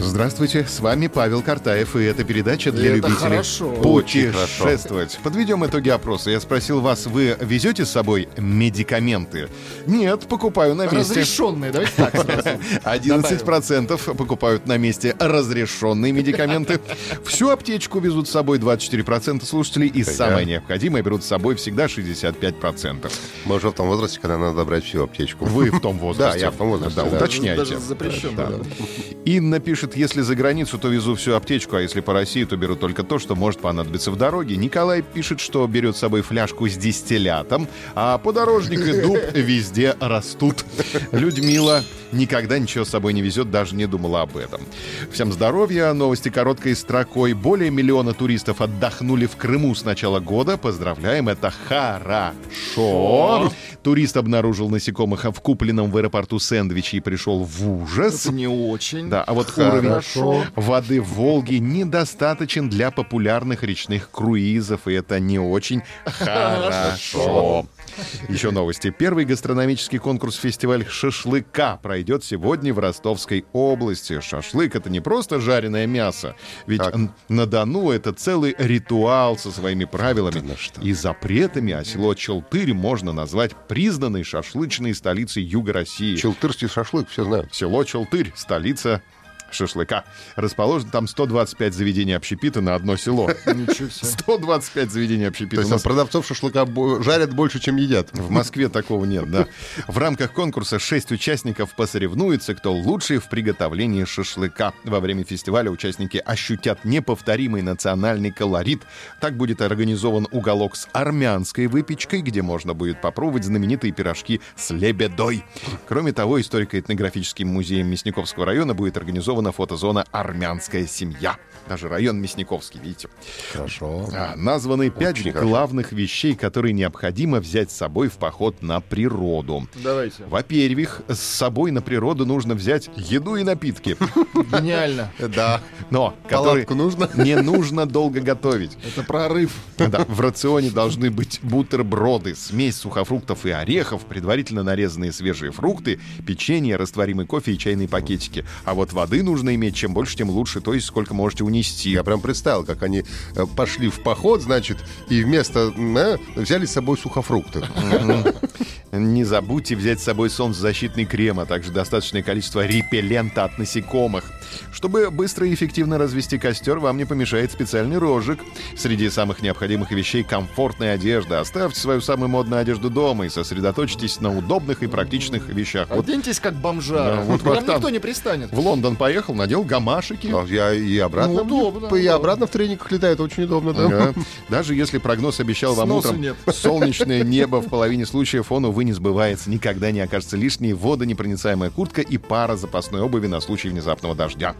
Здравствуйте, с вами Павел Картаев, и это передача для Это любителей хорошо. путешествовать. Подведем итоги опроса. Я спросил вас, вы везете с собой медикаменты? Нет, покупаю на месте. Разрешенные, давайте так сразу. 11% покупают на месте разрешенные медикаменты. Всю аптечку везут с собой 24% слушателей, и самое необходимое берут с собой всегда 65%. Мы уже в том возрасте, когда надо брать всю аптечку. Вы в том возрасте. Да, я в том возрасте, Да, уточняйте. Даже да. Инна пишет, если за границу, то везу всю аптечку, а если по России, то беру только то, что может понадобиться в дороге. Николай пишет, что берет с собой фляжку с дистиллятом, а подорожник и дуб везде растут. Людмила никогда ничего с собой не везет, даже не думала об этом. Всем здоровья, новости короткой строкой. Более миллиона туристов отдохнули в Крыму с начала года. Поздравляем, это хорошо. Турист обнаружил насекомых в купленном в аэропорту сэндвиче и пришел в ужас. Это не очень. Да, а вот Хорошо. уровень воды в Волге недостаточен для популярных речных круизов, и это не очень хорошо. Еще новости. Первый гастрономический конкурс-фестиваль шашлыка пройдет сегодня в Ростовской области. Шашлык — это не просто жареное мясо, ведь Так. на Дону это целый ритуал со своими правилами что? и запретами, а село Челтырь можно назвать признанной шашлычной столицей Юга России. Челтырский шашлык, все знают. Село Челтырь, столица шашлыка. Расположено там 125 заведений общепита на одно село. Ничего себе. 125 заведений То общепита. есть У нас продавцов шашлыка бо- жарят больше, чем едят. в Москве такого нет, да. В рамках конкурса шесть участников посоревнуются, кто лучший в приготовлении шашлыка. Во время фестиваля участники ощутят неповторимый национальный колорит. Так будет организован уголок с армянской выпечкой, где можно будет попробовать знаменитые пирожки с лебедой. Кроме того, историко-этнографическим музеем Мясниковского района будет организована фотозона «Армянская семья». Даже район Мясниковский, видите. Хорошо. А, названы пять Очень хорошо. главных вещей, которые необходимо взять с собой в поход на природу. Давайте. Во-первых, с собой на природу нужно взять еду и напитки, Гениально. Да. но которые Палатку нужно? не нужно долго готовить. Это прорыв. Да, в рационе должны быть бутерброды, смесь сухофруктов и орехов, предварительно нарезанные свежие фрукты, печенье, растворимый кофе и чайные пакетики. А вот воды нужно иметь чем больше, тем лучше, то есть сколько можете унести. Я прям представил, как они э, пошли в поход, значит, и вместо э, взяли с собой сухофрукты. Не забудьте взять с собой солнцезащитный крем, а также достаточное количество репеллента от насекомых. Чтобы быстро и эффективно развести костер, вам не помешает специальный рожик. Среди самых необходимых вещей комфортная одежда. Оставьте свою самую модную одежду дома и сосредоточьтесь на удобных и практичных вещах. Вот Оденьтесь как Да, бомжара. вот как там. никто не пристанет. в Лондон поехал, надел гамашики. А Я и обратно, Ну, удобно, и обратно в трениках летает, очень удобно, да? Да. Даже если прогноз обещал вам утром нет. солнечное небо, в половине случаев он, увы, не сбывается. Никогда не окажется лишней водонепроницаемая куртка и пара запасной обуви на случай внезапного дождя.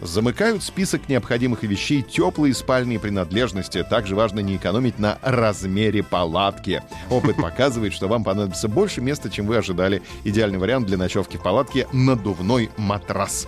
Замыкают список необходимых вещей теплые спальные принадлежности. Также важно не экономить на размере палатки. Опыт показывает, что вам понадобится больше места, чем вы ожидали. Идеальный вариант для ночевки в палатке — надувной матрас.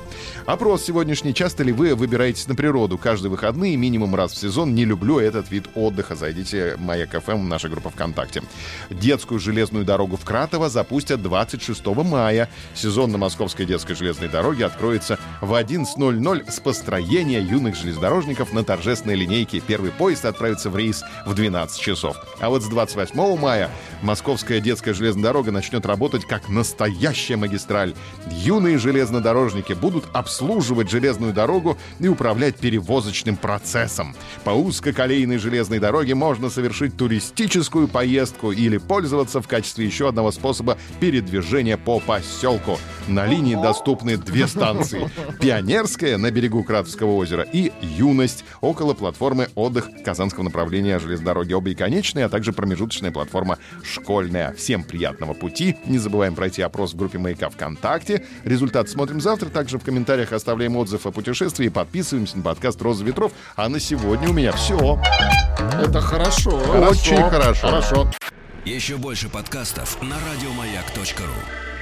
Опрос сегодняшний. Часто ли вы выбираетесь на природу? Каждые выходные, минимум раз в сезон. Не люблю этот вид отдыха. Зайдите в Маяк ФМ, наша группа ВКонтакте. Детскую железную дорогу в Кратово запустят 26 мая. Сезон на Московской детской железной дороге откроется в 11.00 с построения юных железнодорожников на торжественной линейке. Первый поезд отправится в рейс в 12 часов. А вот с 28 мая Московская детская железная дорога начнет работать как настоящая магистраль. Юные железнодорожники будут обслуживать железную дорогу и управлять перевозочным процессом. По узкоколейной железной дороге можно совершить туристическую поездку или пользоваться в качестве еще одного способа передвижения по поселку. На линии доступны две станции. Пионерская на берегу Кратовского озера и Юность около платформы отдых Казанского направления железной дороги. Обе конечные, а также промежуточная платформа школьная. Всем приятного пути. Не забываем пройти опрос в группе Маяка ВКонтакте. Результат смотрим завтра. Также в комментариях оставляем отзыв о путешествии. Подписываемся на подкаст «Роза ветров». А на сегодня у меня все. Это хорошо. Очень хорошо. Хорошо. Еще больше подкастов на радиомаяк.ру.